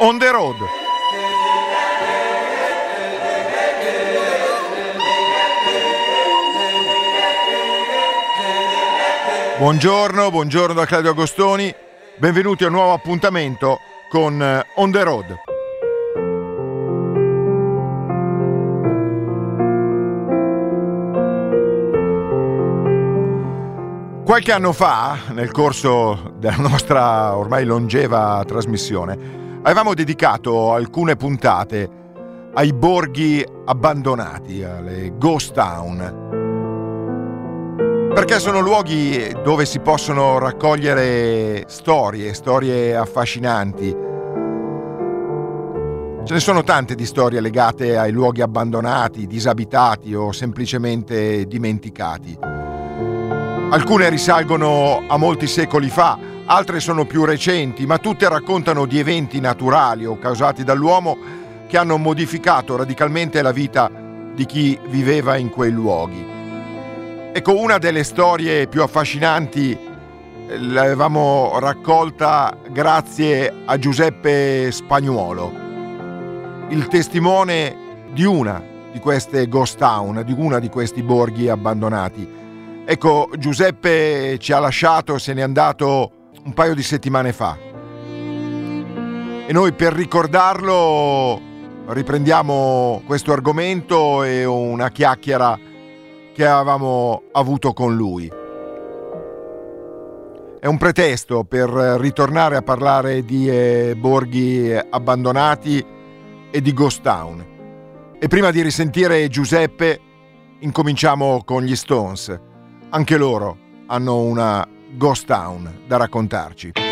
On the road. Buongiorno, buongiorno da Claudio Agostoni, benvenuti a un nuovo appuntamento con eh, On the Road. Qualche anno fa, nel corso della nostra ormai longeva trasmissione, avevamo dedicato alcune puntate ai borghi abbandonati, alle ghost town, perché sono luoghi dove si possono raccogliere storie, storie affascinanti. Ce ne sono tante di storie legate ai luoghi abbandonati, disabitati o semplicemente dimenticati. Alcune risalgono a molti secoli fa, altre sono più recenti, ma tutte raccontano di eventi naturali o causati dall'uomo che hanno modificato radicalmente la vita di chi viveva in quei luoghi. Ecco, una delle storie più affascinanti eh, l'avevamo raccolta grazie a Giuseppe Spagnuolo, il testimone di una di queste ghost town, di una di questi borghi abbandonati. Ecco, Giuseppe ci ha lasciato, se n'è andato un paio di settimane fa. E noi per ricordarlo riprendiamo questo argomento e una chiacchiera che avevamo avuto con lui. È un pretesto per ritornare a parlare di eh, borghi abbandonati e di Ghost Town. E prima di risentire Giuseppe, incominciamo con gli Stones. Anche loro hanno una Ghost Town da raccontarci.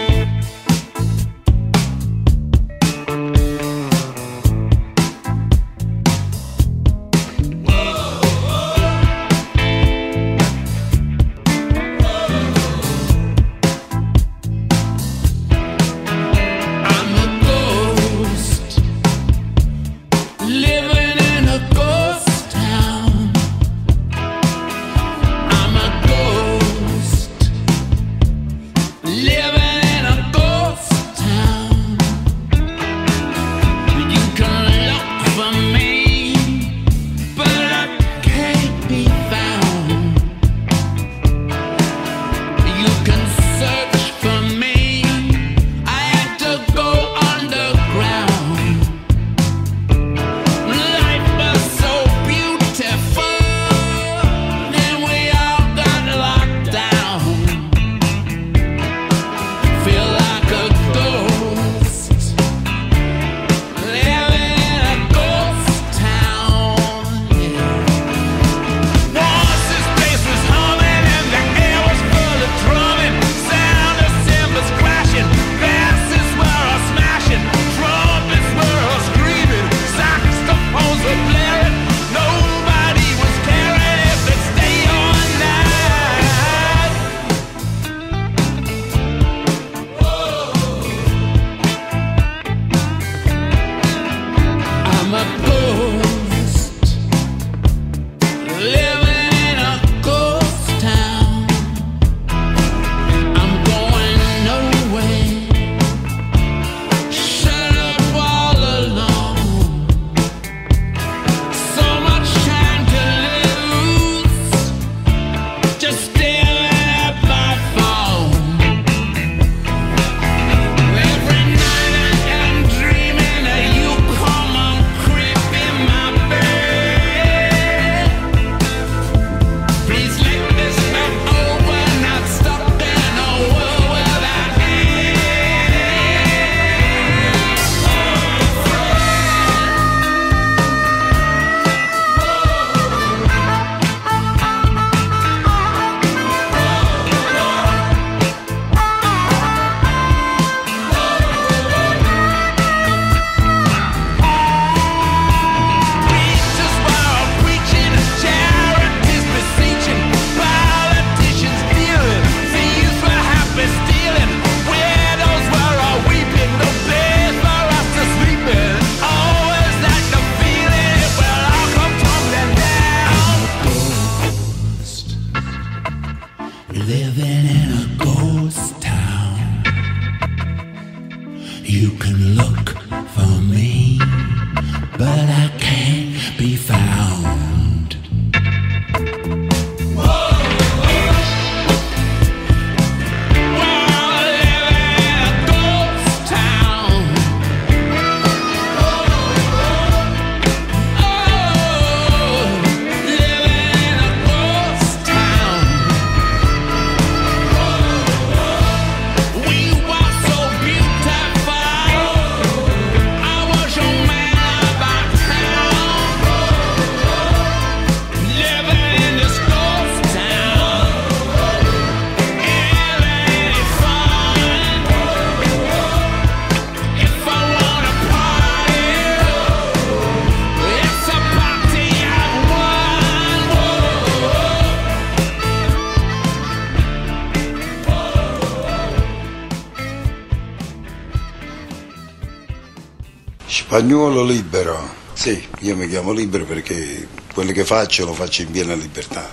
Spagnolo libero. Sì, io mi chiamo libero perché quello che faccio lo faccio in piena libertà.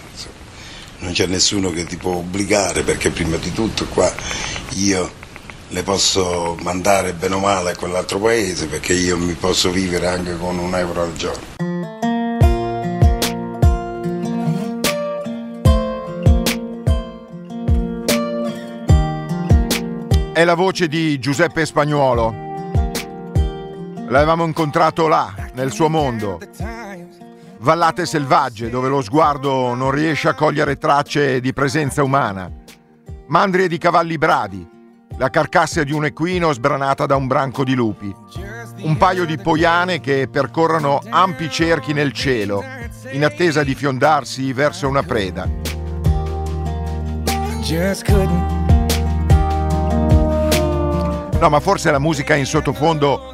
Non c'è nessuno che ti può obbligare perché prima di tutto qua io le posso mandare bene o male a quell'altro paese perché io mi posso vivere anche con un euro al giorno. È la voce di Giuseppe Spagnuolo. L'avevamo incontrato là, nel suo mondo. Vallate selvagge, dove lo sguardo non riesce a cogliere tracce di presenza umana. Mandrie di cavalli bradi, la carcassa di un equino sbranata da un branco di lupi, un paio di poiane che percorrono ampi cerchi nel cielo, in attesa di fiondarsi verso una preda. No, ma forse la musica in sottofondo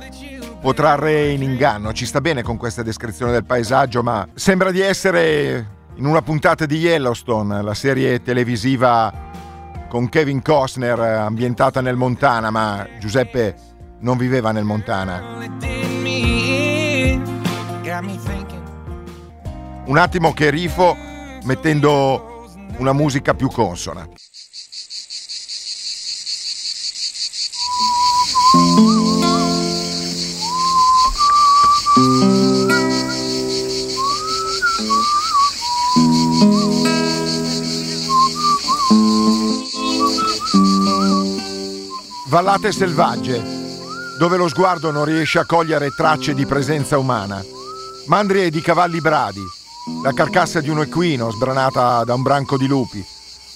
può trarre in inganno. Ci sta bene con questa descrizione del paesaggio, ma sembra di essere in una puntata di Yellowstone, la serie televisiva con Kevin Costner ambientata nel Montana, ma Giuseppe non viveva nel Montana. Un attimo che rifo mettendo una musica più consona. Vallate selvagge, dove lo sguardo non riesce a cogliere tracce di presenza umana. Mandrie di cavalli bradi, la carcassa di un equino sbranata da un branco di lupi,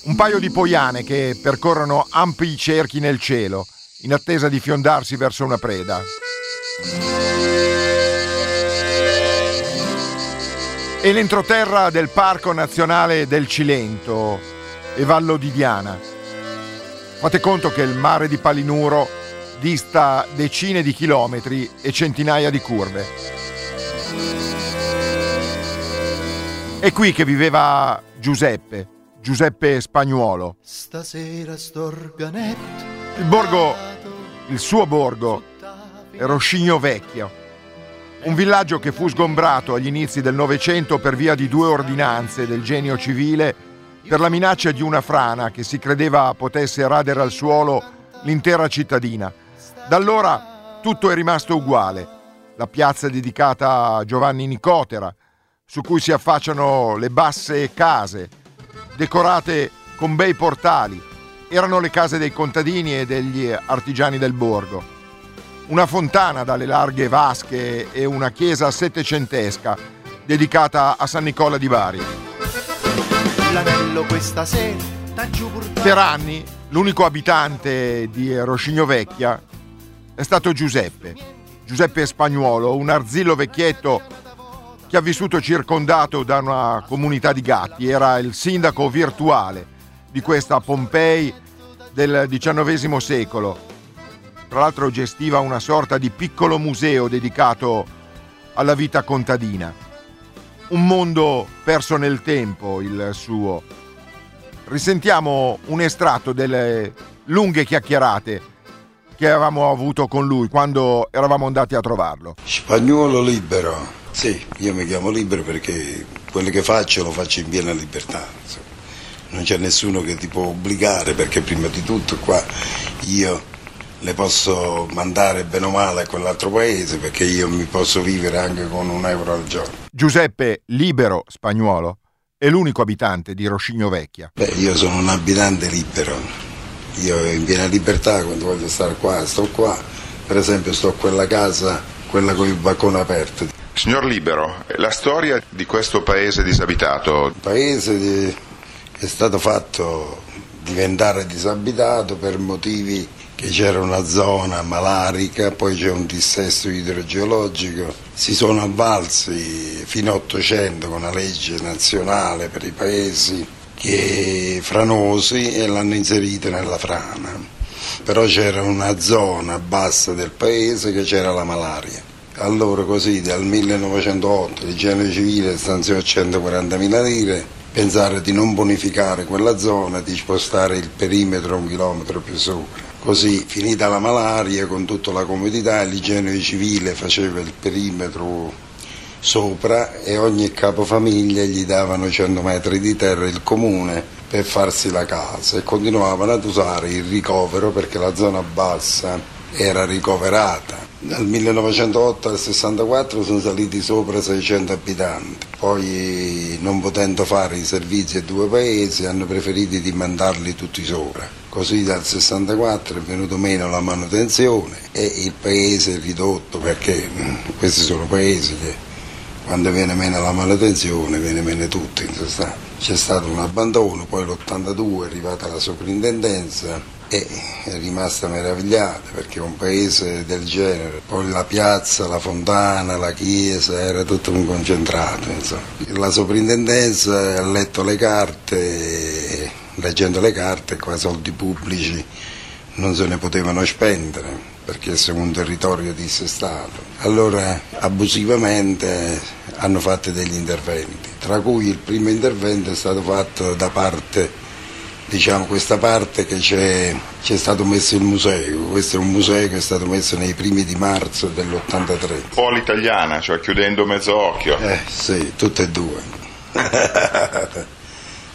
un paio di poiane che percorrono ampi cerchi nel cielo, in attesa di fiondarsi verso una preda. E l'entroterra del Parco Nazionale del Cilento e Vallo di Diana Fate conto che il mare di Palinuro dista decine di chilometri e centinaia di curve. È qui che viveva Giuseppe, Giuseppe Spagnuolo. Stasera storganetto. Il borgo, il suo borgo, è Roscigno Vecchio, un villaggio che fu sgombrato agli inizi del Novecento per via di due ordinanze del genio civile per la minaccia di una frana che si credeva potesse radere al suolo l'intera cittadina. Da allora tutto è rimasto uguale. La piazza dedicata a Giovanni Nicotera, su cui si affacciano le basse case, decorate con bei portali. Erano le case dei contadini e degli artigiani del borgo. Una fontana dalle larghe vasche e una chiesa settecentesca dedicata a San Nicola di Bari l'anello questa sera Per anni l'unico abitante di Roscigno Vecchia è stato Giuseppe, Giuseppe Spagnuolo, un arzillo vecchietto che ha vissuto circondato da una comunità di gatti, era il sindaco virtuale di questa Pompei del XIX secolo. Tra l'altro gestiva una sorta di piccolo museo dedicato alla vita contadina un mondo perso nel tempo il suo. Risentiamo un estratto delle lunghe chiacchierate che avevamo avuto con lui quando eravamo andati a trovarlo. Spagnolo libero. Sì, io mi chiamo libero perché quello che faccio lo faccio in piena libertà. Non c'è nessuno che ti può obbligare perché prima di tutto qua io le posso mandare bene o male a quell'altro paese perché io mi posso vivere anche con un euro al giorno. Giuseppe Libero Spagnuolo è l'unico abitante di Roscigno Vecchia. Beh, io sono un abitante libero. Io in piena libertà quando voglio stare qua, sto qua. Per esempio sto a quella casa, quella con il balcone aperto. Signor Libero, la storia di questo paese disabitato. Il paese di... è stato fatto diventare disabitato per motivi che c'era una zona malarica, poi c'è un dissesto idrogeologico, si sono avvalsi fino a 800 con una legge nazionale per i paesi che franosi e l'hanno inserita nella frana. Però c'era una zona bassa del paese che c'era la malaria. Allora così dal 1908 il genere civile stanziò 140.000 lire, pensare di non bonificare quella zona, di spostare il perimetro un chilometro più sopra Così, finita la malaria, con tutta la comodità, l'igiene civile faceva il perimetro sopra e ogni capofamiglia gli davano 100 metri di terra il comune per farsi la casa e continuavano ad usare il ricovero perché la zona bassa era ricoverata. Dal 1908 al 64 sono saliti sopra 600 abitanti, poi non potendo fare i servizi ai due paesi hanno preferito di mandarli tutti sopra. Così dal 64 è venuto meno la manutenzione e il paese è ridotto perché mm, questi sono paesi che quando viene meno la manutenzione viene meno tutto in sostanza. C'è stato un abbandono, poi l'82 è arrivata la soprintendenza e è rimasta meravigliata perché un paese del genere, poi la piazza, la fontana, la chiesa, era tutto un concentrato. Insomma. La soprintendenza ha letto le carte, leggendo le carte qua soldi pubblici non se ne potevano spendere perché siamo un territorio dissestato. Allora abusivamente hanno fatto degli interventi, tra cui il primo intervento è stato fatto da parte, diciamo questa parte che c'è, c'è stato messo il museo, questo è un museo che è stato messo nei primi di marzo dell'83. Un po' all'italiana, cioè chiudendo mezzo occhio. Eh sì, tutte e due.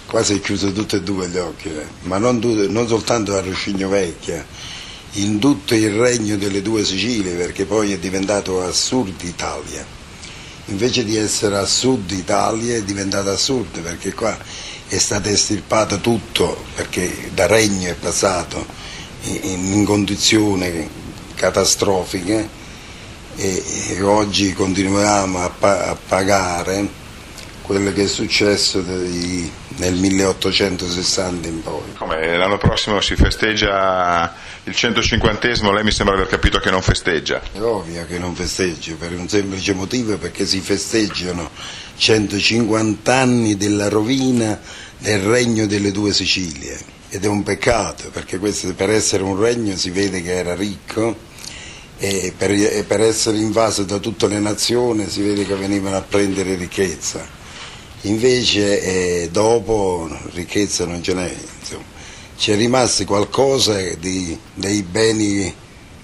Quasi è chiuso tutte e due gli occhi, eh. ma non, non soltanto a Roscigno Vecchia in tutto il regno delle due Sicilie perché poi è diventato a sud Italia. Invece di essere a sud Italia è diventato a sud perché qua è stato estirpato tutto perché da regno è passato in, condizioni catastrofiche e, oggi continuiamo a, pa- a, pagare quello che è successo dei, nel 1860 in poi. Come l'anno prossimo si festeggia il 150esimo lei mi sembra aver capito che non festeggia. È ovvio che non festeggio per un semplice motivo perché si festeggiano 150 anni della rovina del regno delle due Sicilie ed è un peccato perché questo, per essere un regno si vede che era ricco e per, e per essere invaso da tutte le nazioni si vede che venivano a prendere ricchezza. Invece eh, dopo ricchezza non ce n'è. C'è rimasto qualcosa di, dei, beni,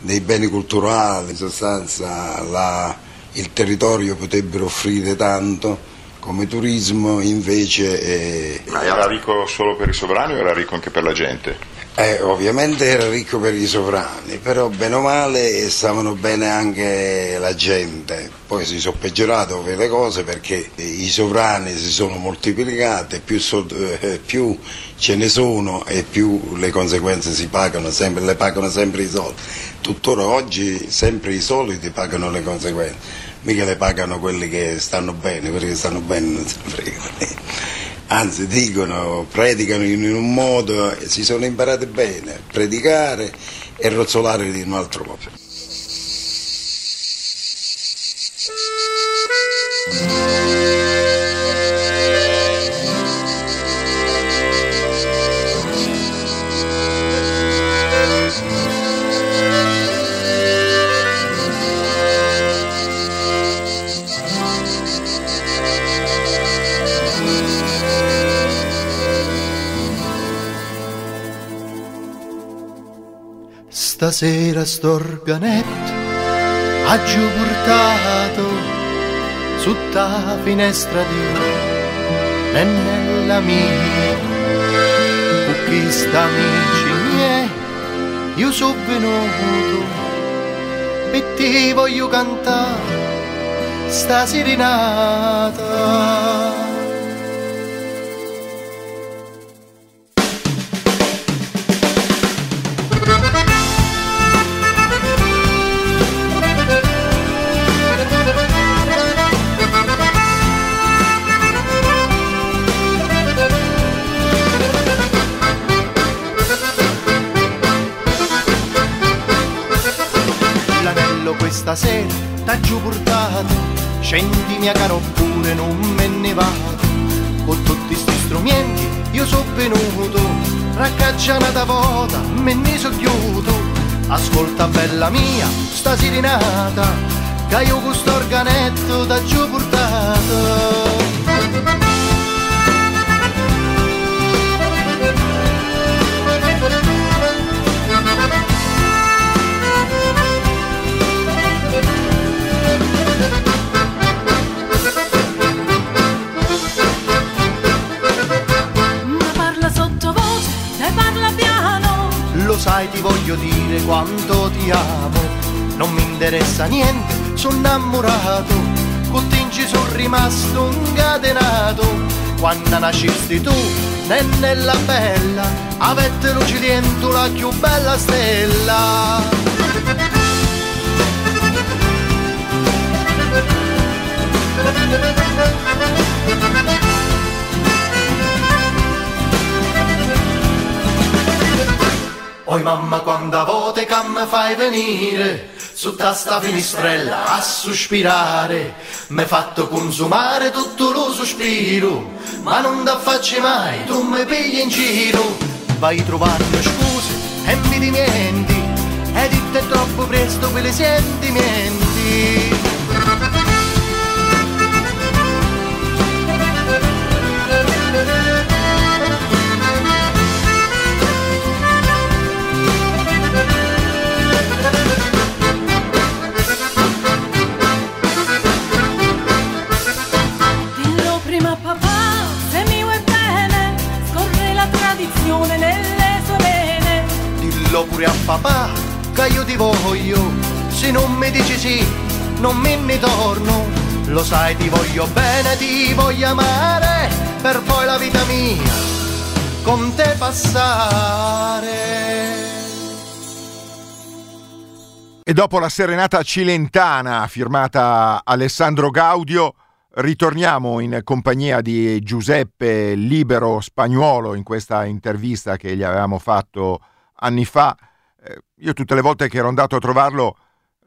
dei, beni, culturali, in sostanza la, il territorio potrebbero offrire tanto come turismo invece è... Ma era ricco solo per i sovrani o era ricco anche per la gente? Eh, ovviamente era ricco per i sovrani, però bene o male stavano bene anche la gente. Poi si sono peggiorate le cose perché i sovrani si sono moltiplicati, più, so, eh, più, ce ne sono e più le conseguenze si pagano sempre, le pagano sempre i soldi. Tuttora oggi sempre i soliti pagano le conseguenze, mica le pagano quelli che stanno bene, quelli che stanno bene non si fregano anzi dicono, predicano in un modo, si sono imparati bene, predicare e rozzolare in un altro modo. Stasera st'organetto ha giù portato sotto finestra di e nella mia con chi sta amici miei io sono venuto e ti voglio cantare sta serenata stasera t'ha giù portato. Scendi mia caro pure non me ne vado. Con tutti sti strumenti io sono venuto. Raccacciata vota me ne so chiuso ascolta bella mia sta sirinata. Che io questo organetto t'ha giù portato voglio dire quanto ti amo. Non mi interessa niente, sono innamorato. Con te sono rimasto incatenato. Quando nascisti tu, nennella bella, avete dentro la più bella stella. Oi mamma quando vote che mi fai venire su sta finestrella a sospirare mi fatto consumare tutto lo sospiro ma non da facci mai tu mi pigli in giro. Vai trovando scuse e mi dimenti ed è troppo presto per i sentimenti che io ti voglio, se non mi dici sì, non me ne torno. Lo sai, ti voglio bene, ti voglio amare, per poi la vita mia con te passare. E dopo la serenata cilentana firmata Alessandro Gaudio, ritorniamo in compagnia di Giuseppe Libero Spagnuolo in questa intervista che gli avevamo fatto anni fa, eh, io tutte le volte che ero andato a trovarlo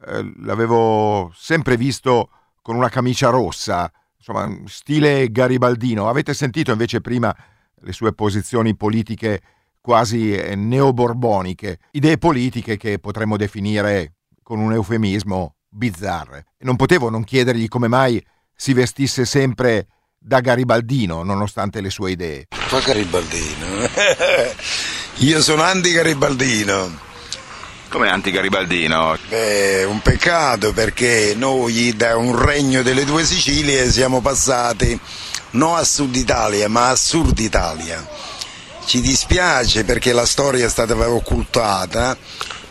eh, l'avevo sempre visto con una camicia rossa, insomma, stile garibaldino. Avete sentito invece prima le sue posizioni politiche quasi eh, neoborboniche, idee politiche che potremmo definire con un eufemismo bizzarre. Non potevo non chiedergli come mai si vestisse sempre da garibaldino nonostante le sue idee. Fa garibaldino? Io sono anti-garibaldino. Come anti-garibaldino? Beh, un peccato perché noi da un regno delle due Sicilie siamo passati non a Sud Italia ma a Sud Italia. Ci dispiace perché la storia è stata occultata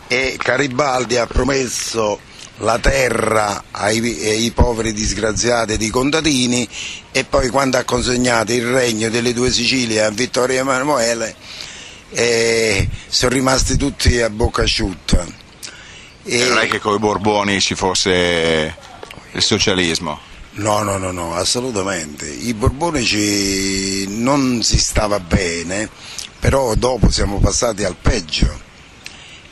e Garibaldi ha promesso la terra ai, ai, poveri disgraziati di contadini e poi quando ha consegnato il regno delle due Sicilie a Vittorio Emanuele e sono rimasti tutti a bocca asciutta. E... Non è che con i Borboni ci fosse il socialismo? No, no, no, no, assolutamente. I borbonici non si stava bene, però dopo siamo passati al peggio.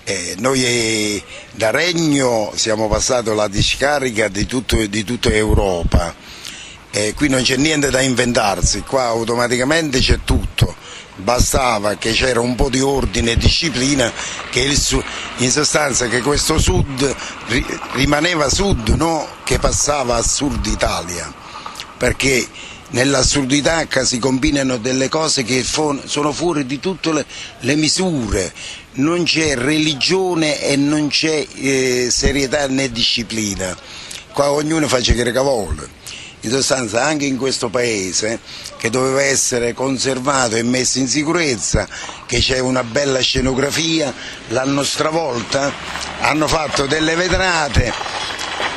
Eh, noi da Regno siamo passati alla discarica di, tutto, di tutta Europa. Eh, qui non c'è niente da inventarsi, qua automaticamente c'è tutto bastava che c'era un po' di ordine e disciplina che il, in sostanza che questo sud rimaneva sud, no? che passava a sud Italia, perché nell'assurdità si combinano delle cose che sono fuori di tutte le, le misure, non c'è religione e non c'è eh, serietà né disciplina, qua ognuno fa che vuole. In sostanza anche in questo paese che doveva essere conservato e messo in sicurezza, che c'è una bella scenografia, l'hanno stravolta, hanno fatto delle vetrate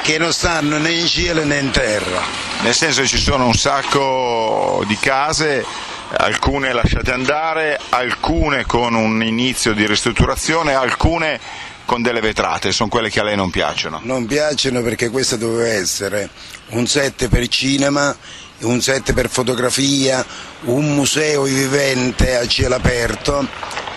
che non stanno né in cielo né in terra. Nel senso che ci sono un sacco di case alcune lasciate andare, alcune con un inizio di ristrutturazione, alcune con delle vetrate, sono quelle che a lei non piacciono. Non piacciono perché questo doveva essere un set per cinema, un set per fotografia, un museo vivente a cielo aperto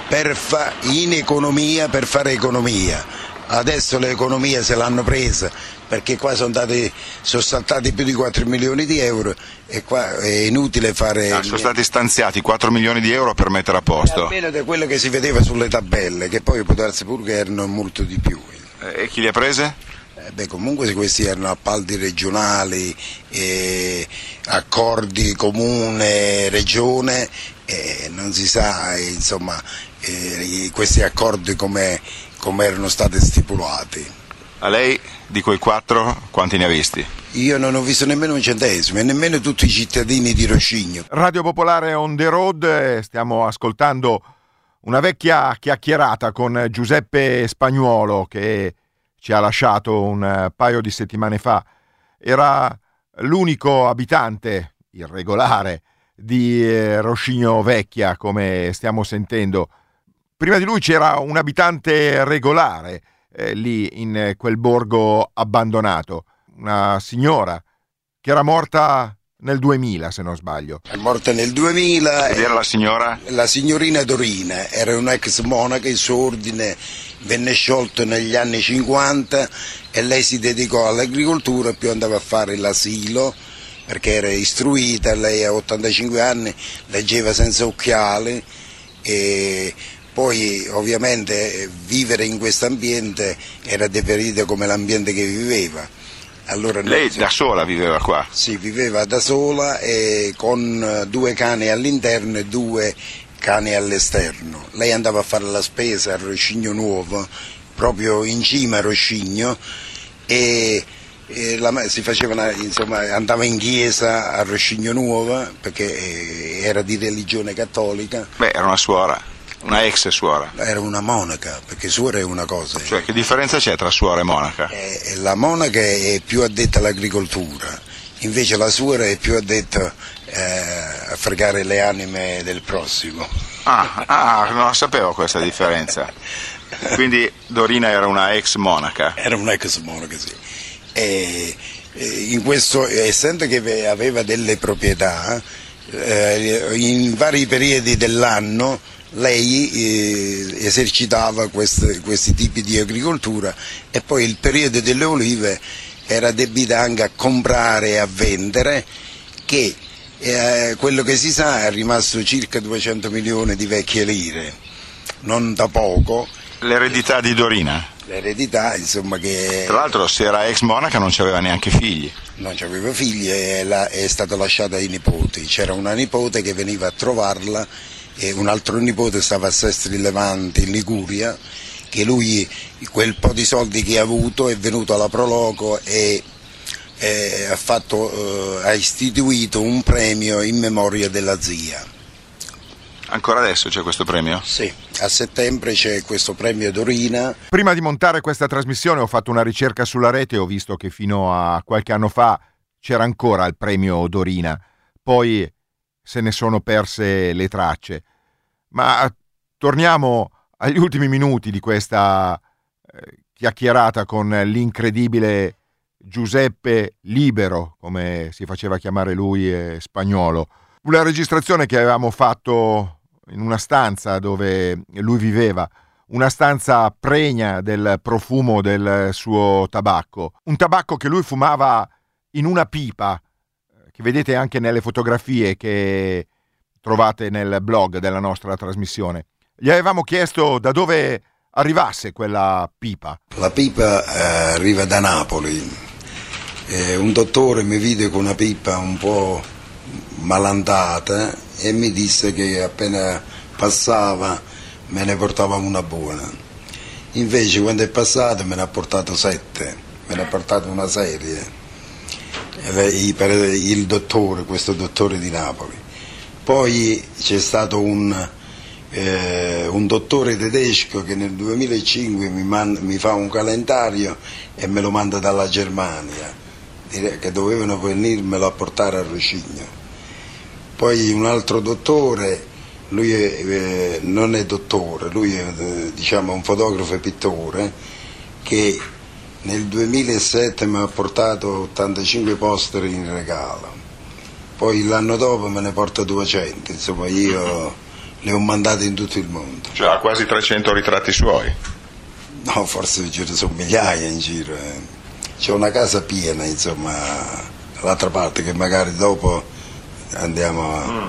per fa- in economia per fare economia. Adesso l'economia se l'hanno presa perché qua sono, andati, sono saltati più di 4 milioni di euro e qua è inutile fare... Ah, sono stati stanziati 4 milioni di euro per mettere a posto. Almeno da quello che si vedeva sulle tabelle, che poi può darsi pure che erano molto di più. E chi li ha prese? Eh, beh, comunque questi erano appalti regionali, eh, accordi comune-regione, eh, non si sa insomma, eh, questi accordi come, come erano stati stipulati. A lei di quei quattro quanti ne ha visti? Io non ho visto nemmeno un centesimo e nemmeno tutti i cittadini di Roscigno. Radio Popolare on the road, stiamo ascoltando una vecchia chiacchierata con Giuseppe Spagnuolo che ci ha lasciato un paio di settimane fa. Era l'unico abitante irregolare di eh, Roscigno Vecchia, come stiamo sentendo. Prima di lui c'era un abitante regolare eh, lì in quel borgo abbandonato, una signora che era morta nel 2000 se non sbaglio. È morta nel 2000. Ed era la signora? La signorina Dorina, era un'ex monaca, il suo ordine venne sciolto negli anni 50 e lei si dedicò all'agricoltura, più andava a fare l'asilo perché era istruita, lei a 85 anni leggeva senza occhiali e poi ovviamente vivere in questo ambiente era deperito come l'ambiente che viveva. Allora Lei da sola viveva qua? Sì, viveva da sola e con due cani all'interno e due cani all'esterno. Lei andava a fare la spesa a Roscigno Nuovo, proprio in cima a Roscigno, e la, faceva, insomma, andava in chiesa a Roscigno Nuova perché eh, era di religione cattolica. Beh, era una suora, una ex suora. Era una monaca, perché suora è una cosa. Cioè, che differenza c'è tra suora e monaca? Eh, la monaca è più addetta all'agricoltura, invece la suora è più addetta eh, a fregare le anime del prossimo. Ah, ah, non la sapevo questa differenza. Quindi Dorina era una ex monaca? Era una ex monaca, sì e in questo, essendo che aveva delle proprietà, eh, in vari periodi dell'anno lei eh, esercitava questi, questi tipi di agricoltura e poi il periodo delle olive era debita anche a comprare e a vendere che eh, quello che si sa è rimasto circa 200 milioni di vecchie lire, non da poco. L'eredità di Dorina? l'eredità, insomma che... Tra l'altro se era ex monaca non aveva neanche figli. Non aveva figli e la, è stata lasciata ai nipoti, c'era una nipote che veniva a trovarla e un altro nipote stava a Sestri Levanti in Liguria, che lui quel po' di soldi che ha avuto è venuto alla Proloco e ha, fatto, eh, ha istituito un premio in memoria della zia. Ancora adesso c'è questo premio? Sì, a settembre c'è questo premio Dorina. Prima di montare questa trasmissione ho fatto una ricerca sulla rete e ho visto che fino a qualche anno fa c'era ancora il premio Dorina, poi se ne sono perse le tracce. Ma torniamo agli ultimi minuti di questa eh, chiacchierata con l'incredibile Giuseppe Libero, come si faceva chiamare lui, eh, spagnolo. Una registrazione che avevamo fatto in una stanza dove lui viveva, una stanza pregna del profumo del suo tabacco, un tabacco che lui fumava in una pipa, eh, che vedete anche nelle fotografie che trovate nel blog della nostra trasmissione. Gli avevamo chiesto da dove arrivasse quella pipa. La pipa eh, arriva da Napoli. Eh, un dottore mi vide con una pipa un po' malandata e mi disse che appena passava me ne portava una buona. Invece quando è passato me ne ha portato sette, me ne ha portato una serie. Il dottore, questo dottore di Napoli. Poi c'è stato un, eh, un dottore tedesco che nel 2005 mi, man, mi, fa un calendario e me lo manda dalla Germania, che dovevano venirmelo a portare a Rocigno poi un altro dottore, lui è, eh, non è dottore, lui è eh, diciamo, un fotografo e pittore che nel 2007 mi ha portato 85 poster in regalo, poi l'anno dopo me ne porta 200, insomma io le ho mandate in tutto il mondo. Cioè ha quasi 300 ritratti suoi? No, forse ce ne sono migliaia in giro. Eh. C'è una casa piena, insomma, dall'altra parte che magari dopo andiamo a... Mm.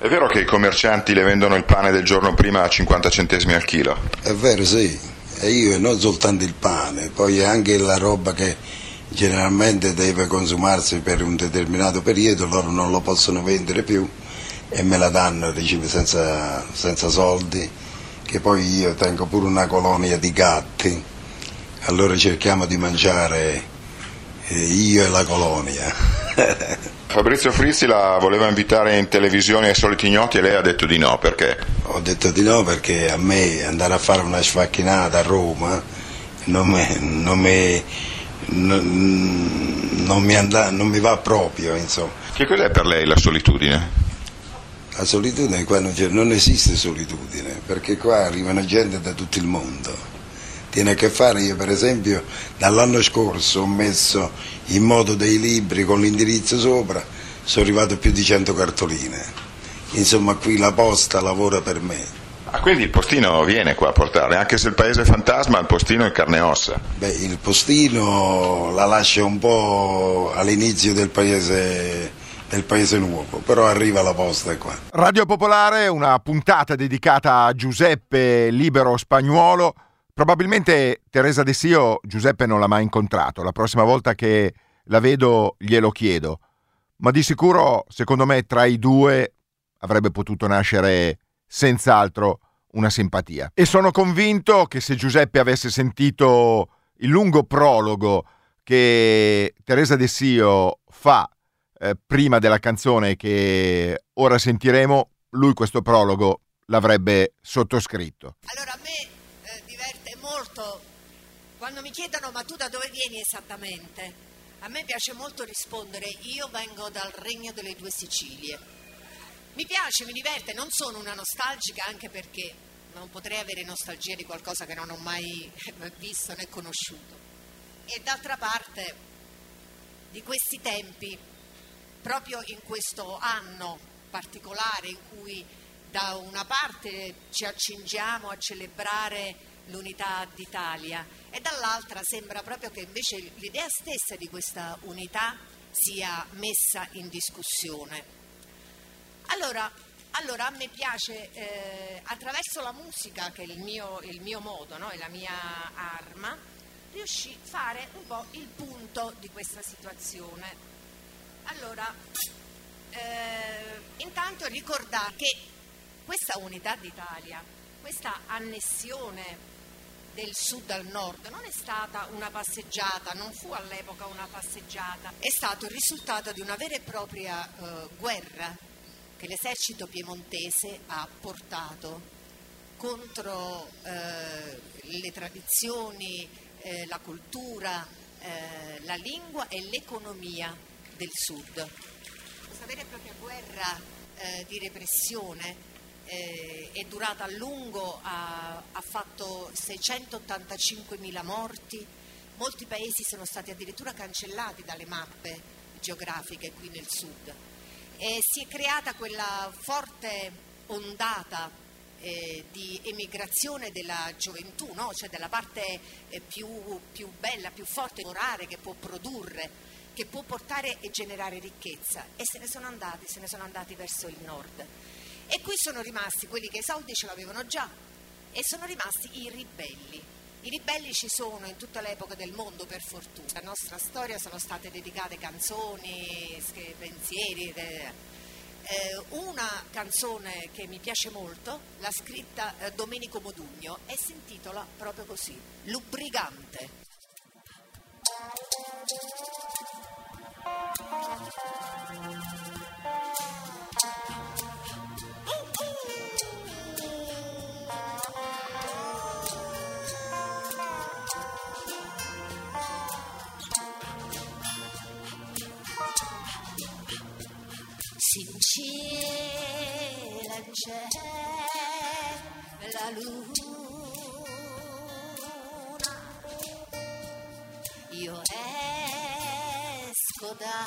È vero che i commercianti le vendono il pane del giorno prima a 50 centesimi al chilo? È vero, sì. E io non soltanto il pane, poi anche la roba che generalmente deve consumarsi per un determinato periodo, loro non lo possono vendere più e me la danno senza, senza soldi, che poi io tengo pure una colonia di gatti, allora cerchiamo di mangiare eh, io e la colonia. Fabrizio Frizzi la voleva invitare in televisione ai soliti ignoti e lei ha detto di no, perché? Ho detto di no perché a me andare a fare una sfacchinata a Roma non mi, non mi, non, non mi, andà, non mi va proprio. Insomma. Che cos'è per lei la solitudine? La solitudine qua non, non esiste solitudine perché qua arrivano gente da tutto il mondo tiene a che fare, io per esempio dall'anno scorso ho messo in moto dei libri con l'indirizzo sopra, sono arrivato a più di 100 cartoline, insomma qui la posta lavora per me. Ah, quindi il postino viene qua a portare, anche se il paese è fantasma, il postino è carne e ossa. Beh, il postino la lascia un po' all'inizio del paese, del paese nuovo, però arriva la posta qua. Radio Popolare, una puntata dedicata a Giuseppe Libero Spagnuolo. Probabilmente Teresa De Sio Giuseppe non l'ha mai incontrato, la prossima volta che la vedo glielo chiedo, ma di sicuro secondo me tra i due avrebbe potuto nascere senz'altro una simpatia. E sono convinto che se Giuseppe avesse sentito il lungo prologo che Teresa De Sio fa eh, prima della canzone che ora sentiremo, lui questo prologo l'avrebbe sottoscritto. Allora me quando mi chiedono ma tu da dove vieni esattamente? A me piace molto rispondere io vengo dal regno delle due Sicilie. Mi piace, mi diverte, non sono una nostalgica anche perché non potrei avere nostalgia di qualcosa che non ho mai visto né conosciuto. E d'altra parte, di questi tempi, proprio in questo anno particolare in cui da una parte ci accingiamo a celebrare l'unità d'Italia e dall'altra sembra proprio che invece l'idea stessa di questa unità sia messa in discussione. Allora, allora a me piace eh, attraverso la musica, che è il mio, il mio modo, no? è la mia arma, riuscì a fare un po' il punto di questa situazione. Allora, eh, intanto ricordate che questa unità d'Italia, questa annessione del sud al nord non è stata una passeggiata, non fu all'epoca una passeggiata, è stato il risultato di una vera e propria eh, guerra che l'esercito piemontese ha portato contro eh, le tradizioni, eh, la cultura, eh, la lingua e l'economia del sud. Questa vera e propria guerra eh, di repressione eh, è durata a lungo, ha, ha fatto 685.000 morti, molti paesi sono stati addirittura cancellati dalle mappe geografiche qui nel sud e si è creata quella forte ondata eh, di emigrazione della gioventù, no? cioè della parte eh, più, più, bella, più forte, orare che può produrre, che può portare e generare ricchezza e se ne sono andati, se ne sono andati verso il nord. E qui sono rimasti quelli che i soldi ce l'avevano già e sono rimasti i ribelli. I ribelli ci sono in tutta l'epoca del mondo, per fortuna. La nostra storia sono state dedicate canzoni, pensieri. Eh, una canzone che mi piace molto, l'ha scritta eh, Domenico Modugno e si intitola proprio così, Lubrigante. Cielo c'è la luna, io esco dalla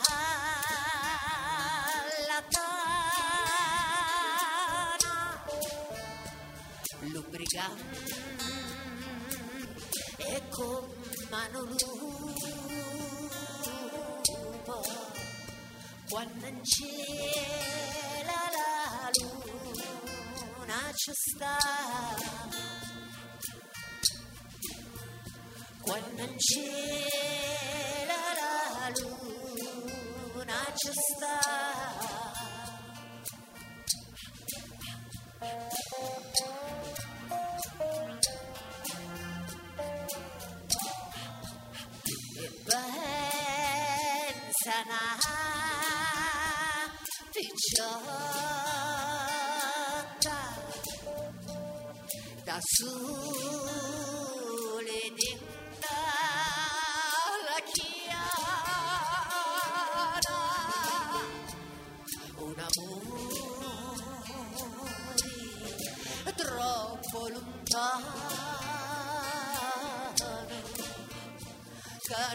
tana, lubricante e con mano lupo in cielo la luna ci sta quando in cielo la luna ci sta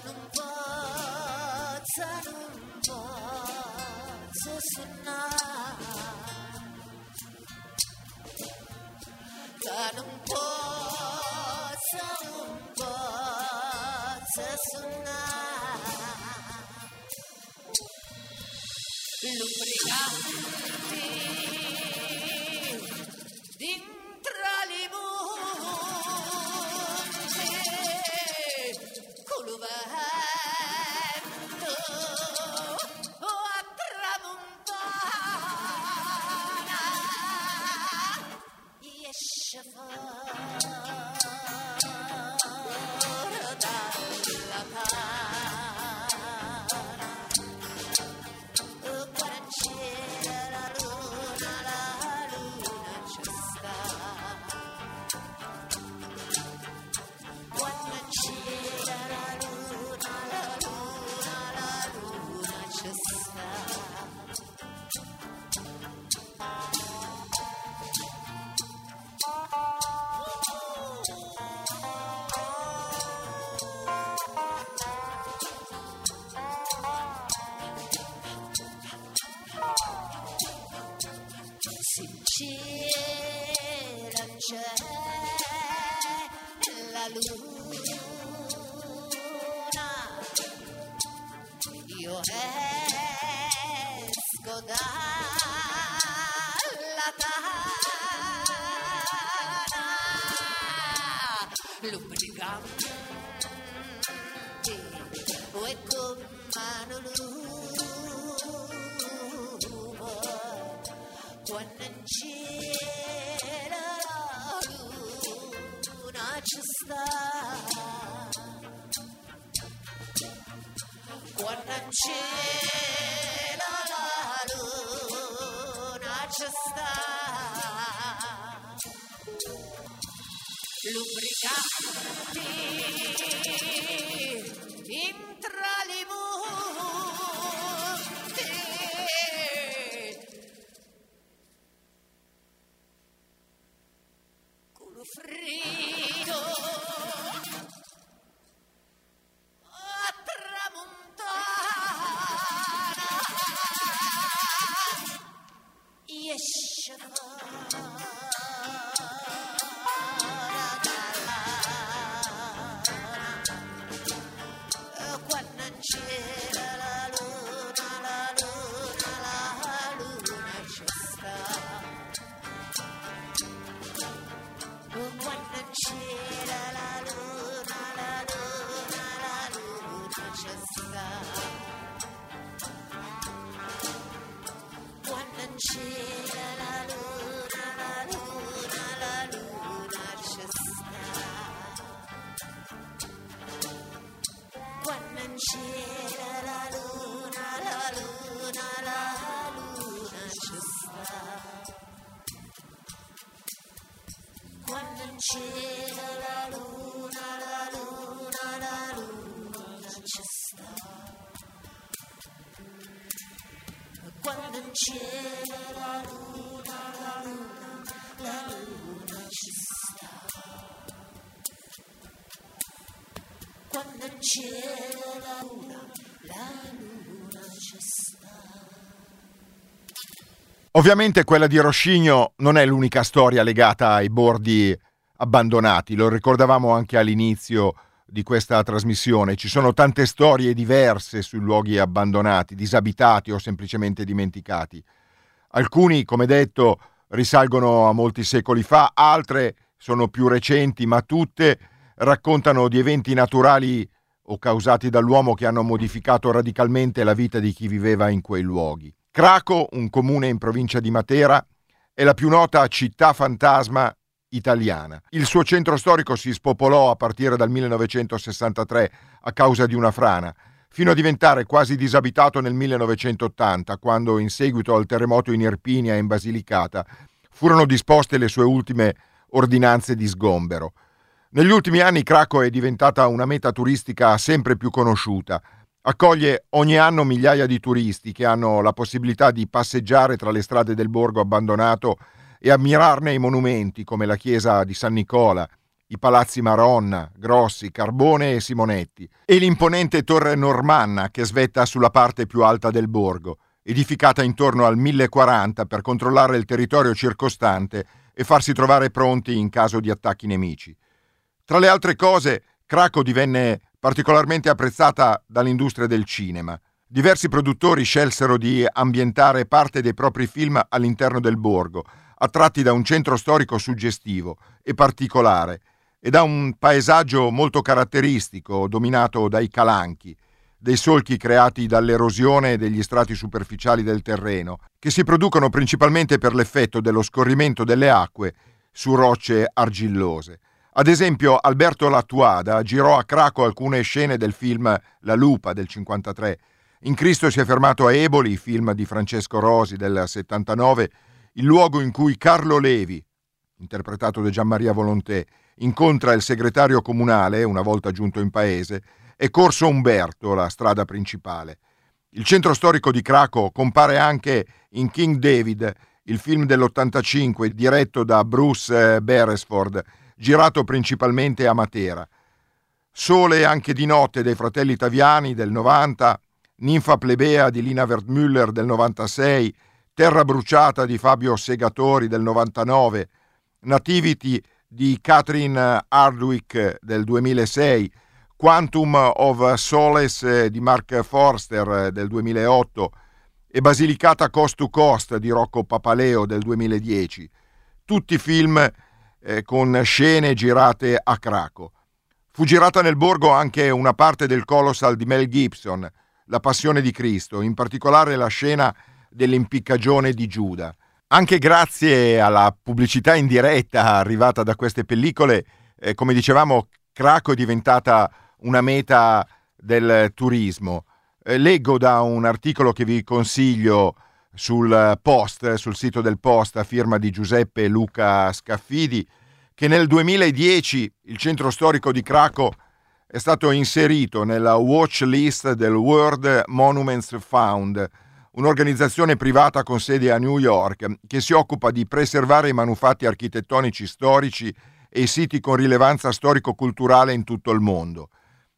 non possa, non possa suonare Tchau. Revolution. Ovviamente quella di Roscigno non è l'unica storia legata ai bordi abbandonati, lo ricordavamo anche all'inizio di questa trasmissione, ci sono tante storie diverse sui luoghi abbandonati, disabitati o semplicemente dimenticati. Alcuni, come detto, risalgono a molti secoli fa, altre sono più recenti, ma tutte raccontano di eventi naturali o causati dall'uomo che hanno modificato radicalmente la vita di chi viveva in quei luoghi. Craco, un comune in provincia di Matera, è la più nota città fantasma italiana. Il suo centro storico si spopolò a partire dal 1963 a causa di una frana, fino a diventare quasi disabitato nel 1980, quando in seguito al terremoto in Irpinia e in Basilicata furono disposte le sue ultime ordinanze di sgombero. Negli ultimi anni Cracco è diventata una meta turistica sempre più conosciuta. Accoglie ogni anno migliaia di turisti che hanno la possibilità di passeggiare tra le strade del borgo abbandonato e ammirarne i monumenti come la chiesa di San Nicola, i palazzi Maronna, Grossi, Carbone e Simonetti, e l'imponente torre normanna che svetta sulla parte più alta del borgo, edificata intorno al 1040 per controllare il territorio circostante e farsi trovare pronti in caso di attacchi nemici. Tra le altre cose, Craco divenne particolarmente apprezzata dall'industria del cinema. Diversi produttori scelsero di ambientare parte dei propri film all'interno del borgo, attratti da un centro storico suggestivo e particolare e da un paesaggio molto caratteristico dominato dai calanchi, dei solchi creati dall'erosione degli strati superficiali del terreno, che si producono principalmente per l'effetto dello scorrimento delle acque su rocce argillose. Ad esempio, Alberto Lattuada girò a Craco alcune scene del film La Lupa del 53. In Cristo si è fermato a Eboli, film di Francesco Rosi del 79, il luogo in cui Carlo Levi, interpretato da Gianmaria Volontè, incontra il segretario comunale, una volta giunto in paese, e Corso Umberto, la strada principale. Il centro storico di Craco compare anche in King David, il film dell'85 diretto da Bruce Beresford, girato principalmente a Matera. Sole anche di notte dei fratelli Taviani del 90, Ninfa plebea di Lina Wertmüller del 96, Terra bruciata di Fabio Segatori del 99, Nativity di Catherine Hardwick del 2006, Quantum of Solace di Mark Forster del 2008 e Basilicata Coast to Coast di Rocco Papaleo del 2010. Tutti film eh, con scene girate a Craco. Fu girata nel borgo anche una parte del Colossal di Mel Gibson, La Passione di Cristo, in particolare la scena dell'impiccagione di Giuda. Anche grazie alla pubblicità in diretta arrivata da queste pellicole, eh, come dicevamo, Craco è diventata una meta del turismo. Eh, leggo da un articolo che vi consiglio sul post, sul sito del post a firma di Giuseppe Luca Scaffidi, che nel 2010 il centro storico di Craco è stato inserito nella watch list del World Monuments Fund, un'organizzazione privata con sede a New York che si occupa di preservare i manufatti architettonici storici e i siti con rilevanza storico-culturale in tutto il mondo.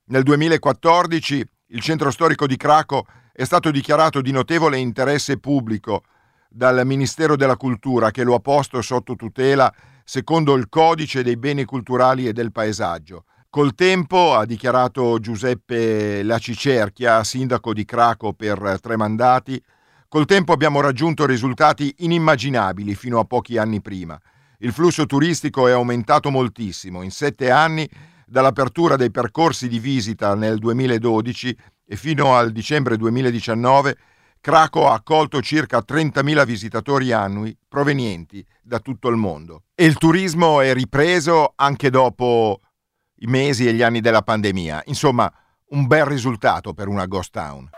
Nel 2014 il centro storico di Craco è stato dichiarato di notevole interesse pubblico dal Ministero della Cultura che lo ha posto sotto tutela secondo il codice dei beni culturali e del paesaggio. Col tempo, ha dichiarato Giuseppe Lacicerchia, sindaco di Craco per tre mandati, col tempo abbiamo raggiunto risultati inimmaginabili fino a pochi anni prima. Il flusso turistico è aumentato moltissimo. In sette anni, dall'apertura dei percorsi di visita nel 2012 e fino al dicembre 2019 Craco ha accolto circa 30.000 visitatori annui provenienti da tutto il mondo. E il turismo è ripreso anche dopo i mesi e gli anni della pandemia. Insomma, un bel risultato per una ghost town.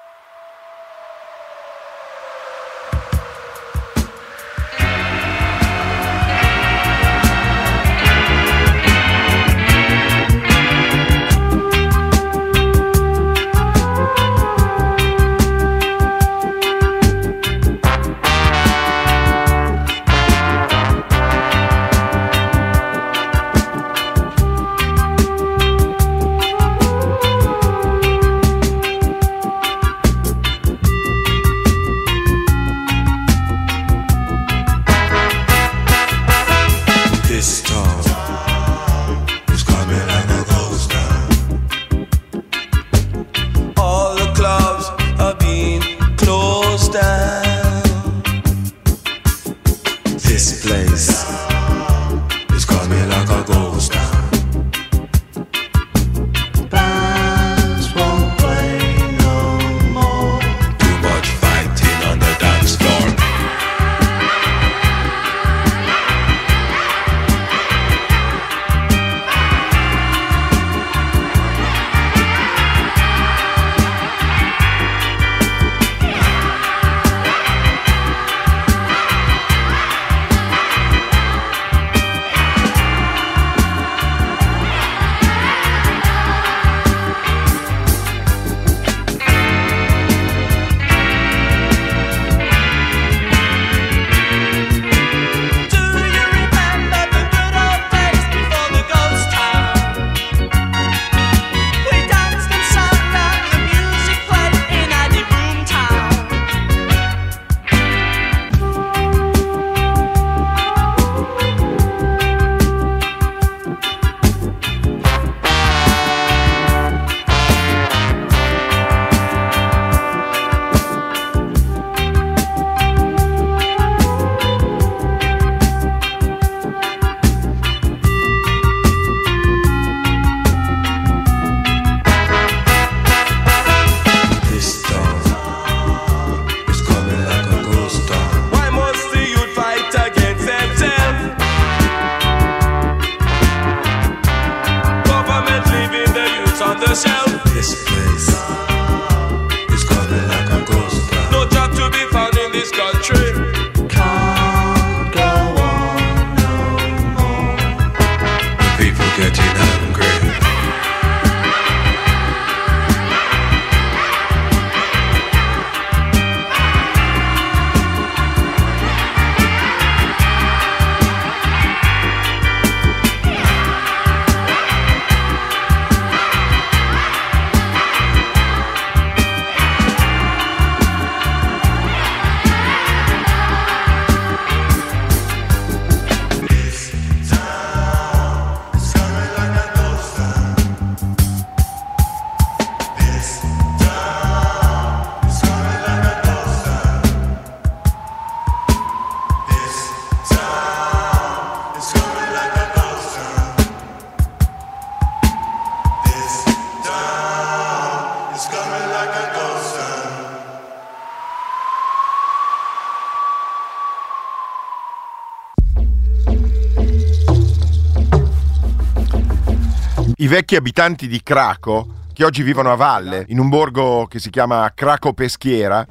I vecchi abitanti di Craco, che oggi vivono a valle, in un borgo che si chiama Craco Peschiera,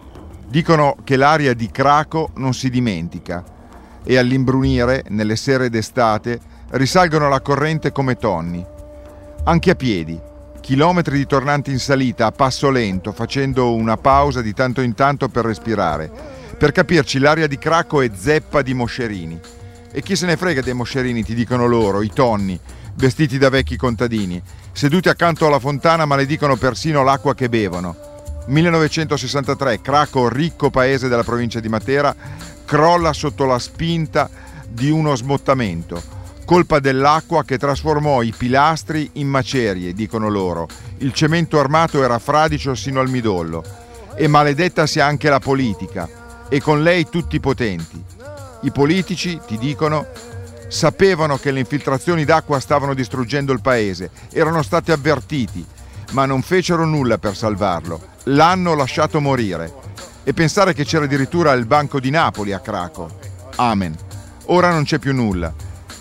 dicono che l'aria di Craco non si dimentica e all'imbrunire, nelle sere d'estate, risalgono la corrente come tonni. Anche a piedi, chilometri di tornanti in salita a passo lento, facendo una pausa di tanto in tanto per respirare. Per capirci, l'aria di Craco è zeppa di moscerini. E chi se ne frega dei moscerini, ti dicono loro, i tonni, vestiti da vecchi contadini. Seduti accanto alla fontana maledicono persino l'acqua che bevono. 1963, Craco, ricco paese della provincia di Matera, crolla sotto la spinta di uno smottamento, colpa dell'acqua che trasformò i pilastri in macerie, dicono loro. Il cemento armato era fradicio sino al midollo. E maledetta sia anche la politica, e con lei tutti i potenti. I politici, ti dicono, sapevano che le infiltrazioni d'acqua stavano distruggendo il paese, erano stati avvertiti, ma non fecero nulla per salvarlo. L'hanno lasciato morire. E pensare che c'era addirittura il Banco di Napoli a Craco. Amen. Ora non c'è più nulla.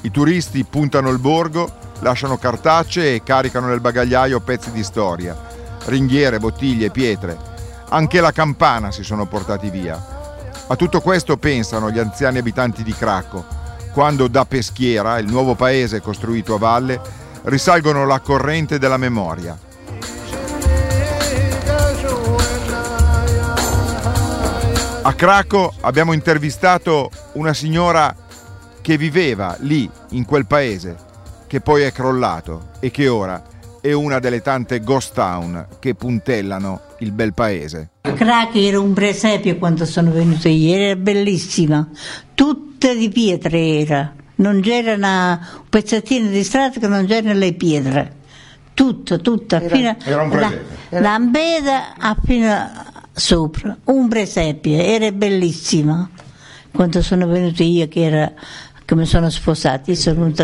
I turisti puntano il borgo, lasciano cartacee e caricano nel bagagliaio pezzi di storia, ringhiere, bottiglie, pietre. Anche la campana si sono portati via. A tutto questo pensano gli anziani abitanti di Craco, quando da Peschiera, il nuovo paese costruito a valle, risalgono la corrente della memoria. A Craco abbiamo intervistato una signora che viveva lì, in quel paese, che poi è crollato e che ora è una delle tante ghost town che puntellano il bel paese. Craco era un presepio quando sono venuta io, era bellissima, tutta di pietre era, non c'era una, un pezzettino di strada che non c'erano le pietre, tutto, tutto, era, fino era un la, l'ambeda fino a sopra, un presepio, era bellissima. Quando sono venuta io che era che mi sono sposata, io sono venuta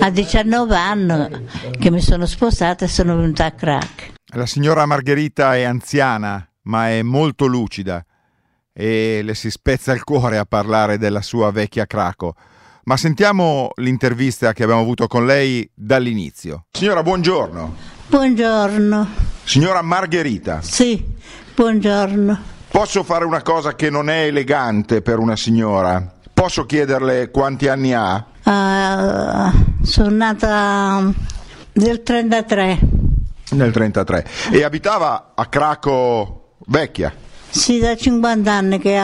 a 19 anni che mi sono sposata e sono venuta a crack. La signora Margherita è anziana, ma è molto lucida e le si spezza il cuore a parlare della sua vecchia Craco. Ma sentiamo l'intervista che abbiamo avuto con lei dall'inizio. Signora, buongiorno. Buongiorno. Signora Margherita. Sì, buongiorno. Posso fare una cosa che non è elegante per una signora? Posso chiederle quanti anni ha? Uh, sono nata nel 33. Nel 33. E abitava a Craco vecchia? Sì, da 50 anni che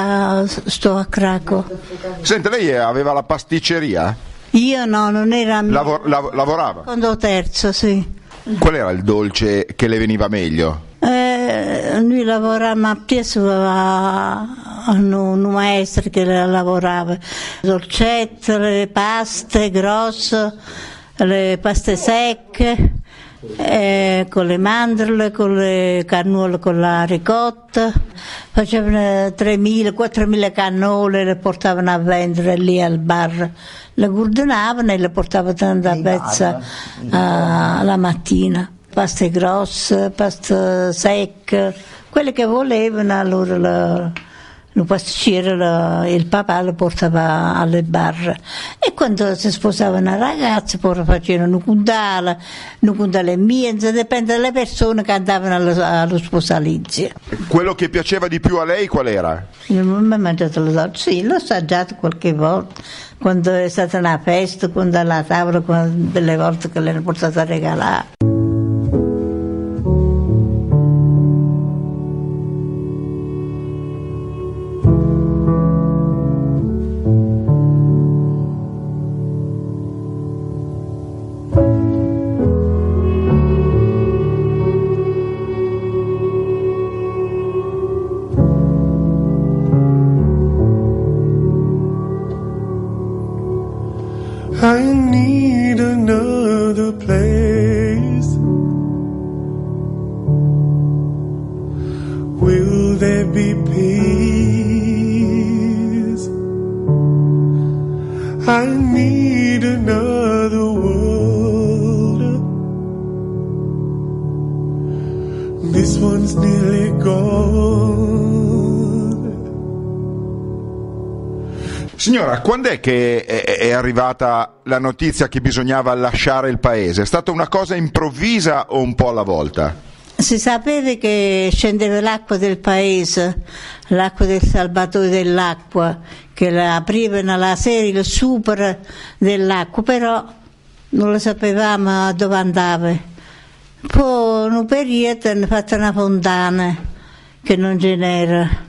sto a Craco. Sente, lei aveva la pasticceria? Io no, non era... Lavor- lav- lavorava? Secondo terzo, sì. Qual era il dolce che le veniva meglio? Eh, noi lavoravamo appresso a, a un maestro che lavorava. Dolcette, le paste grosse, le paste secche, eh, con le mandorle, con le cannole, con la ricotta. Facevano 3.000-4.000 cannole, le portavano a vendere lì al bar. Le gurdinavano e le portavano a pezza la mattina paste grosse, paste secche, quelle che volevano, allora la, il pasticcere, il papà lo portava alle barre e quando si sposava una ragazza poi facevano un cundale, un cundale mienza, dipende dalle persone che andavano allo, allo sposalizio. Quello che piaceva di più a lei qual era? Non mi ha mangiato lo so, sì, l'ho assaggiato qualche volta, quando è stata una festa, quando alla tavola, quando, delle volte che le hanno portato a regalare. Quando è che è, arrivata la notizia che bisognava lasciare il paese? È stata una cosa improvvisa o un po' alla volta? Si sapeva che scendeva l'acqua del paese, l'acqua del salvatoio dell'acqua, che la aprivano la serie, il super dell'acqua, però non lo sapevamo dove andava. Poi in un periodo hanno fatto una fontana che non ce n'era.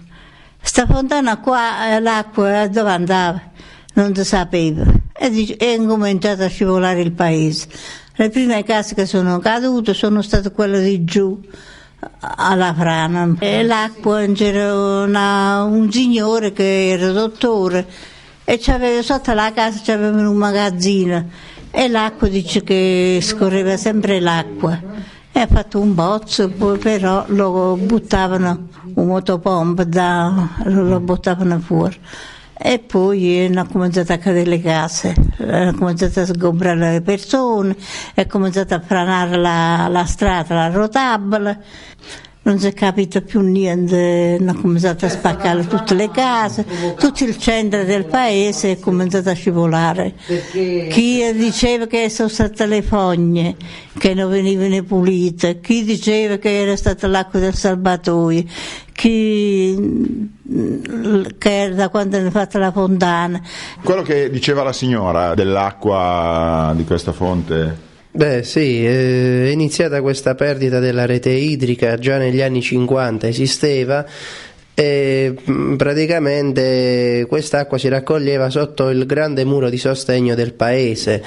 Sta fontana qua, eh, l'acqua eh, dove andava? Non si sapeva. E è incominciato a scivolare il paese. Le prime case che sono cadute sono state quelle di giù alla frana. E l'acqua c'era una- un signore che era dottore e c'aveva sotto la casa c'aveva un magazzino e l'acqua dice che scorreva sempre l'acqua. E ha fatto un pozzo, poi però lo buttavano un motopompa, lo buttavano fuori. E poi hanno cominciato a cadere le case, hanno cominciato a sgombrare le persone, è cominciato a franare la, la strada, la rotabile, non si è capito più niente, hanno cominciato a spaccare tutte le case, tutto il centro del paese è cominciato a scivolare. Chi diceva che sono state le fogne che non venivano pulite, chi diceva che era stata l'acqua del salvatoio, chi che da quando hanno fatto la fontana. Quello che diceva la signora dell'acqua di questa fonte. Beh sì, eh, è iniziata questa perdita della rete idrica già negli anni 50, esisteva e mh, praticamente quest'acqua si raccoglieva sotto il grande muro di sostegno del paese,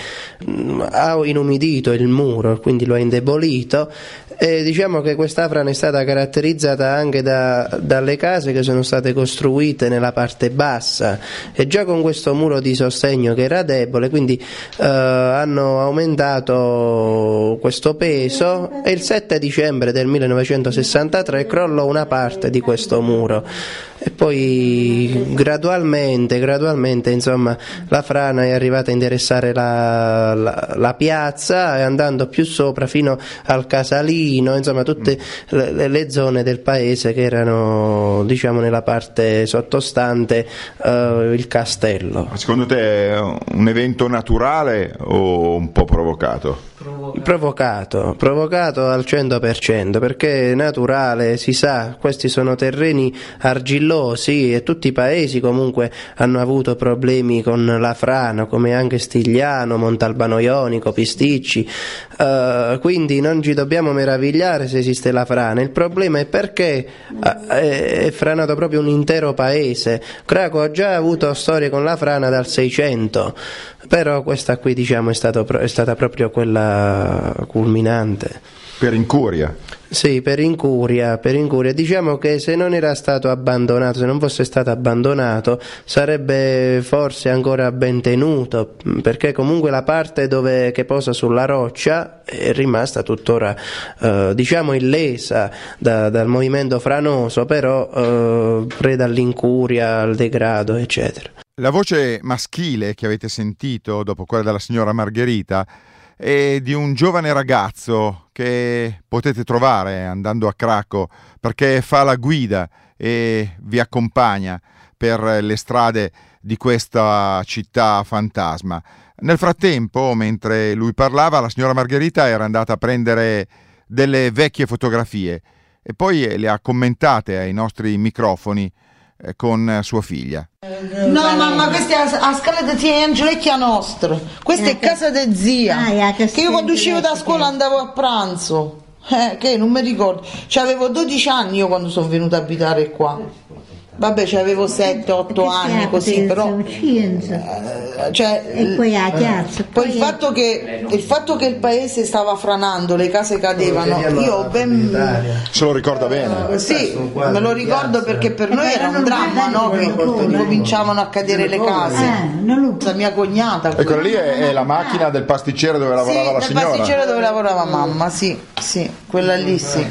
Mh, ha inumidito il muro, quindi lo ha indebolito. E diciamo che questa frana è stata caratterizzata anche da- dalle case che sono state costruite nella parte bassa. E già con questo muro di sostegno che era debole, quindi eh, hanno aumentato questo peso e il 7 dicembre del 1963 crollò una parte di questo muro e poi gradualmente, gradualmente insomma, la frana è arrivata a interessare la, la- la piazza e andando più sopra fino al Casalino, insomma tutte le, le zone del paese che erano diciamo nella parte sottostante eh, il castello. Ma Secondo te è un evento naturale o un po' provocato? Provocato, provocato al 100% perché è naturale, si sa, questi sono terreni argillosi e tutti i paesi comunque hanno avuto problemi con la frana come anche Stigliano, Montalbano Ionico, Pisticci, eh, quindi non ci dobbiamo meravigliare se esiste la frana, il problema è perché eh, è franato proprio un intero paese. Craco ha già avuto storie con la frana dal 600, però questa qui diciamo è, stato è stata proprio quella culminante. Per incuria? Sì, per incuria, per incuria. Diciamo che se non era stato abbandonato, se non fosse stato abbandonato, sarebbe forse ancora ben tenuto, perché comunque la parte dove, che posa sulla roccia è rimasta tuttora, eh, diciamo, illesa da- dal movimento franoso, però eh, preda all'incuria, al degrado, eccetera. La voce maschile che avete sentito dopo quella della signora Margherita è di un giovane ragazzo che potete trovare andando a Craco perché fa la guida e vi accompagna per le strade di questa città fantasma. Nel frattempo, mentre lui parlava, la signora Margherita era andata a prendere delle vecchie fotografie e poi le ha commentate ai nostri microfoni con sua figlia. No mamma, questa è a, scala di zia Angelecchia nostra. Questa è casa di zia. Ah, che io quando uscivo da scuola andavo a pranzo. Eh, che non mi ricordo. C'avevo 12 anni io quando sono venuta a abitare qua. Vabbè, c'avevo 7-8 anni così, però. eh, cioè, E poi a piazza. poi il fatto, che, il fatto che il paese stava franando, le case cadevano, io ben. Se lo ricorda bene. Sì, me lo ricordo perché per noi era un dramma, no? Che cominciavano a cadere le case. Eh, La mia cognata. E quella lì è, è la macchina del pasticcere dove lavorava sì, la signora. pasticcere dove lavorava mamma, sì, sì, quella lì sì.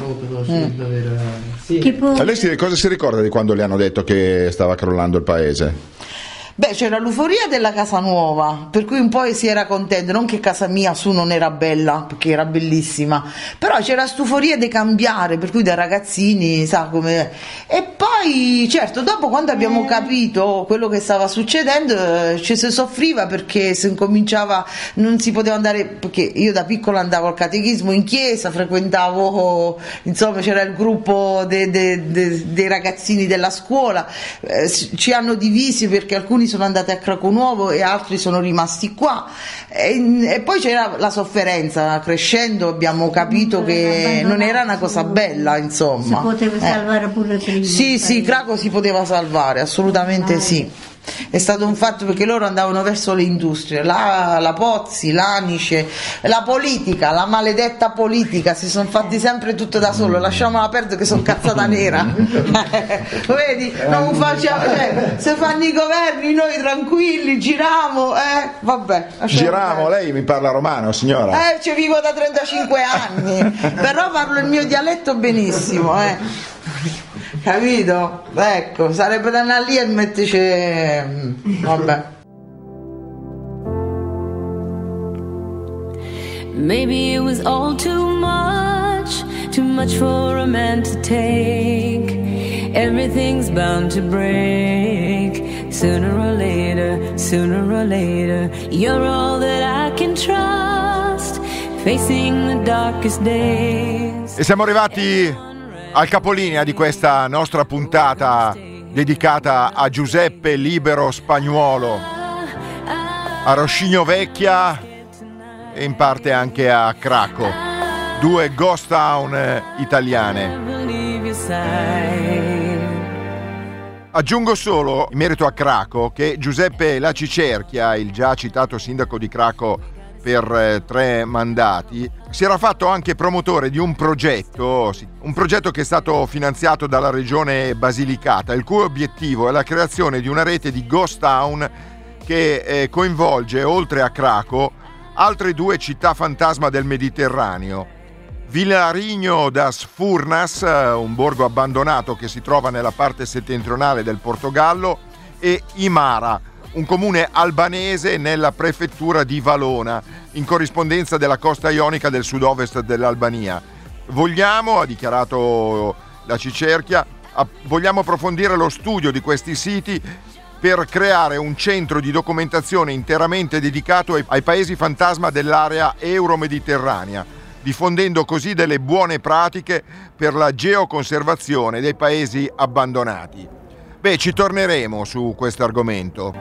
Tipo, E lei si- cosa si ricorda di quando le hanno detto che stava crollando il paese? Beh, c'era l'euforia della casa nuova, per cui un po' si era contento, non che casa mia su non era bella, perché era bellissima, però c'era stuforia di cambiare, per cui da ragazzini, sa come... E poi, certo, dopo quando abbiamo capito quello che stava succedendo, eh, ci si soffriva perché si incominciava, non si poteva andare, perché io da piccola andavo al catechismo in chiesa, frequentavo, insomma c'era il gruppo dei, dei, dei, dei ragazzini della scuola, eh, ci hanno divisi perché alcuni sono andati a Craco Nuovo e altri sono rimasti qua e, e poi c'era la sofferenza, crescendo abbiamo capito che non era una cosa bella insomma. Si poteva Eh. salvare pure prima. Sì, sì, Craco si poteva salvare, assolutamente sì. È stato un fatto perché loro andavano verso le industrie, la, la Pozzi, l'Anice, la politica, la maledetta politica, si sono fatti sempre tutto da solo, lasciamola perdere che sono cazzata nera. Vedi, non facciamo, cioè, se fanno i governi noi tranquilli, giriamo, eh, vabbè. perdere. lei mi parla romano, signora. Eh, ci vivo da 35 anni, però parlo il mio dialetto benissimo, eh. Capito? Ecco, sarebbe da andare lì e metterci... mm, Vabbè. Maybe it was all too much, too much for a man to take. Everything's bound to break. Sooner or later, sooner or later, you're all that I can trust. Facing the darkest days. E siamo arrivati al capolinea di questa nostra puntata dedicata a Giuseppe Libero Spagnuolo, a Roscigno Vecchia e in parte anche a Craco, due ghost town eh, italiane. Aggiungo solo, in merito a Craco, che Giuseppe Lacicerchia, il già citato sindaco di Craco per eh, tre mandati, si era fatto anche promotore di un progetto, un progetto che è stato finanziato dalla regione Basilicata, il cui obiettivo è la creazione di una rete di ghost town che eh, coinvolge, oltre a Craco, altre due città fantasma del Mediterraneo. Vilarigno das Furnas, eh, un borgo abbandonato che si trova nella parte settentrionale del Portogallo, e Imara, un comune albanese nella prefettura di Valona, in corrispondenza della costa ionica del sud-ovest dell'Albania. Vogliamo, ha dichiarato la Cicerchia, vogliamo approfondire lo studio di questi siti per creare un centro di documentazione interamente dedicato ai paesi fantasma dell'area euro-mediterranea, diffondendo così delle buone pratiche per la geoconservazione dei paesi abbandonati. Beh, ci torneremo su questo argomento.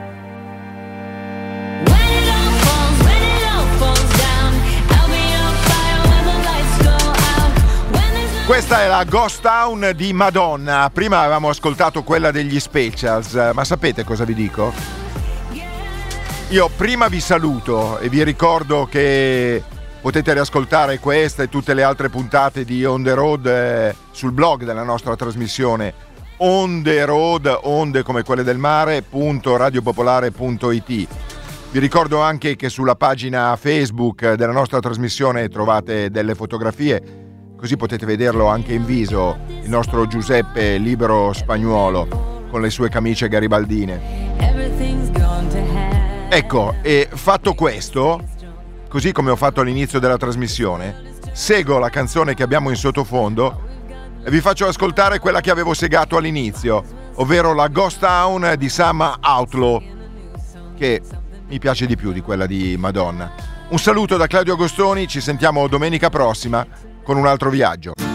Questa è la Ghost Town di Madonna. Prima avevamo ascoltato quella degli Specials, ma sapete cosa vi dico? Io prima vi saluto e vi ricordo che potete riascoltare questa e tutte le altre puntate di On the Road eh, sul blog della nostra trasmissione On the Road, onde come quelle del mare, punto radiopopolare.it. Vi ricordo anche che sulla pagina Facebook della nostra trasmissione trovate delle fotografie, così potete vederlo anche in viso, il nostro Giuseppe Libero Spagnuolo con le sue camicie garibaldine. Ecco, e fatto questo, così come ho fatto all'inizio della trasmissione, seguo la canzone che abbiamo in sottofondo e vi faccio ascoltare quella che avevo segato all'inizio, ovvero la Ghost Town di Sam Outlaw, che mi piace di più di quella di Madonna. Un saluto da Claudio Agostoni, ci sentiamo domenica prossima con un altro viaggio.